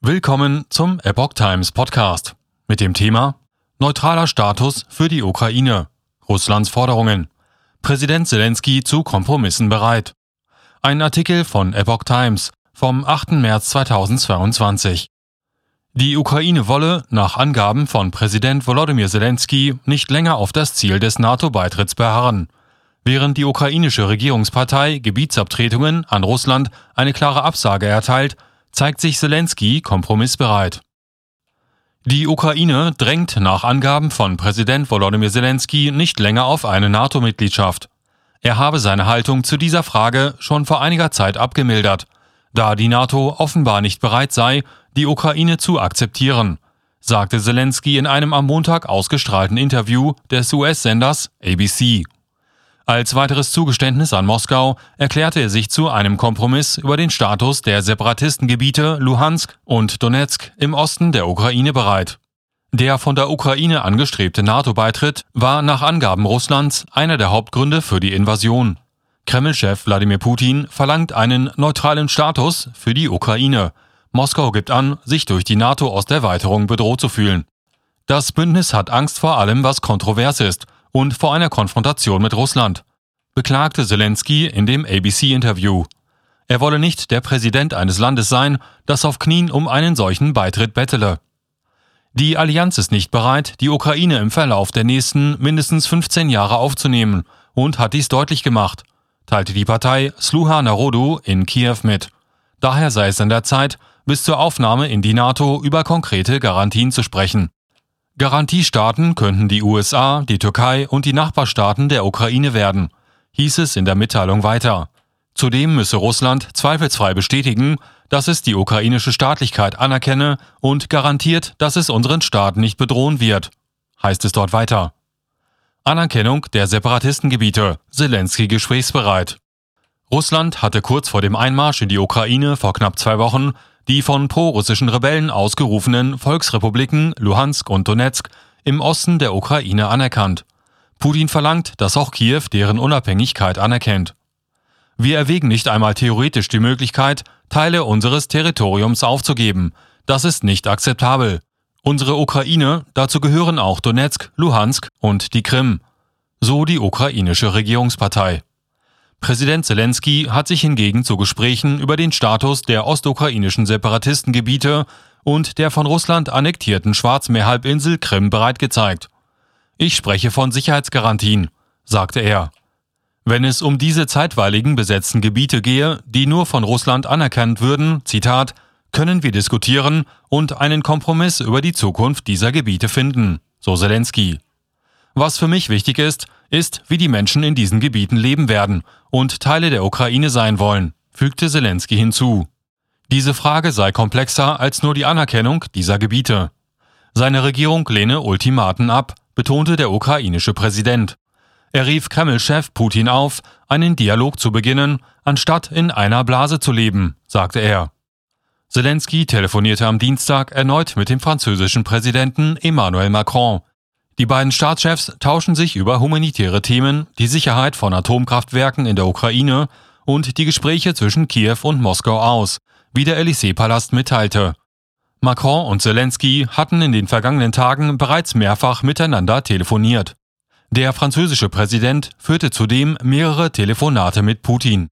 Willkommen zum Epoch Times Podcast mit dem Thema Neutraler Status für die Ukraine. Russlands Forderungen. Präsident Zelensky zu Kompromissen bereit. Ein Artikel von Epoch Times vom 8. März 2022. Die Ukraine wolle, nach Angaben von Präsident Volodymyr Zelensky, nicht länger auf das Ziel des NATO-Beitritts beharren. Während die ukrainische Regierungspartei Gebietsabtretungen an Russland eine klare Absage erteilt, zeigt sich Zelensky kompromissbereit. Die Ukraine drängt nach Angaben von Präsident Volodymyr Zelensky nicht länger auf eine NATO-Mitgliedschaft. Er habe seine Haltung zu dieser Frage schon vor einiger Zeit abgemildert, da die NATO offenbar nicht bereit sei, die Ukraine zu akzeptieren, sagte Zelensky in einem am Montag ausgestrahlten Interview des US-Senders ABC. Als weiteres Zugeständnis an Moskau erklärte er sich zu einem Kompromiss über den Status der Separatistengebiete Luhansk und Donetsk im Osten der Ukraine bereit. Der von der Ukraine angestrebte NATO-Beitritt war nach Angaben Russlands einer der Hauptgründe für die Invasion. Kreml-Chef Wladimir Putin verlangt einen neutralen Status für die Ukraine. Moskau gibt an, sich durch die NATO-Osterweiterung bedroht zu fühlen. Das Bündnis hat Angst vor allem, was kontrovers ist und vor einer Konfrontation mit Russland, beklagte Zelensky in dem ABC-Interview. Er wolle nicht der Präsident eines Landes sein, das auf Knien um einen solchen Beitritt bettele. Die Allianz ist nicht bereit, die Ukraine im Verlauf der nächsten mindestens 15 Jahre aufzunehmen und hat dies deutlich gemacht, teilte die Partei Sluha Narodu in Kiew mit. Daher sei es an der Zeit, bis zur Aufnahme in die NATO über konkrete Garantien zu sprechen. Garantiestaaten könnten die USA, die Türkei und die Nachbarstaaten der Ukraine werden, hieß es in der Mitteilung weiter. Zudem müsse Russland zweifelsfrei bestätigen, dass es die ukrainische Staatlichkeit anerkenne und garantiert, dass es unseren Staat nicht bedrohen wird, heißt es dort weiter. Anerkennung der Separatistengebiete, Zelensky gesprächsbereit. Russland hatte kurz vor dem Einmarsch in die Ukraine vor knapp zwei Wochen die von pro-russischen Rebellen ausgerufenen Volksrepubliken Luhansk und Donetsk im Osten der Ukraine anerkannt. Putin verlangt, dass auch Kiew deren Unabhängigkeit anerkennt. Wir erwägen nicht einmal theoretisch die Möglichkeit, Teile unseres Territoriums aufzugeben. Das ist nicht akzeptabel. Unsere Ukraine, dazu gehören auch Donetsk, Luhansk und die Krim. So die ukrainische Regierungspartei. Präsident Zelensky hat sich hingegen zu Gesprächen über den Status der ostukrainischen Separatistengebiete und der von Russland annektierten Schwarzmeerhalbinsel Krim bereit gezeigt. Ich spreche von Sicherheitsgarantien, sagte er. Wenn es um diese zeitweiligen besetzten Gebiete gehe, die nur von Russland anerkannt würden, Zitat, können wir diskutieren und einen Kompromiss über die Zukunft dieser Gebiete finden, so Zelensky. Was für mich wichtig ist, ist, wie die Menschen in diesen Gebieten leben werden und Teile der Ukraine sein wollen, fügte Zelensky hinzu. Diese Frage sei komplexer als nur die Anerkennung dieser Gebiete. Seine Regierung lehne Ultimaten ab, betonte der ukrainische Präsident. Er rief Kreml-Chef Putin auf, einen Dialog zu beginnen, anstatt in einer Blase zu leben, sagte er. Zelensky telefonierte am Dienstag erneut mit dem französischen Präsidenten Emmanuel Macron, die beiden Staatschefs tauschen sich über humanitäre Themen, die Sicherheit von Atomkraftwerken in der Ukraine und die Gespräche zwischen Kiew und Moskau aus, wie der Élysée-Palast mitteilte. Macron und Zelensky hatten in den vergangenen Tagen bereits mehrfach miteinander telefoniert. Der französische Präsident führte zudem mehrere Telefonate mit Putin.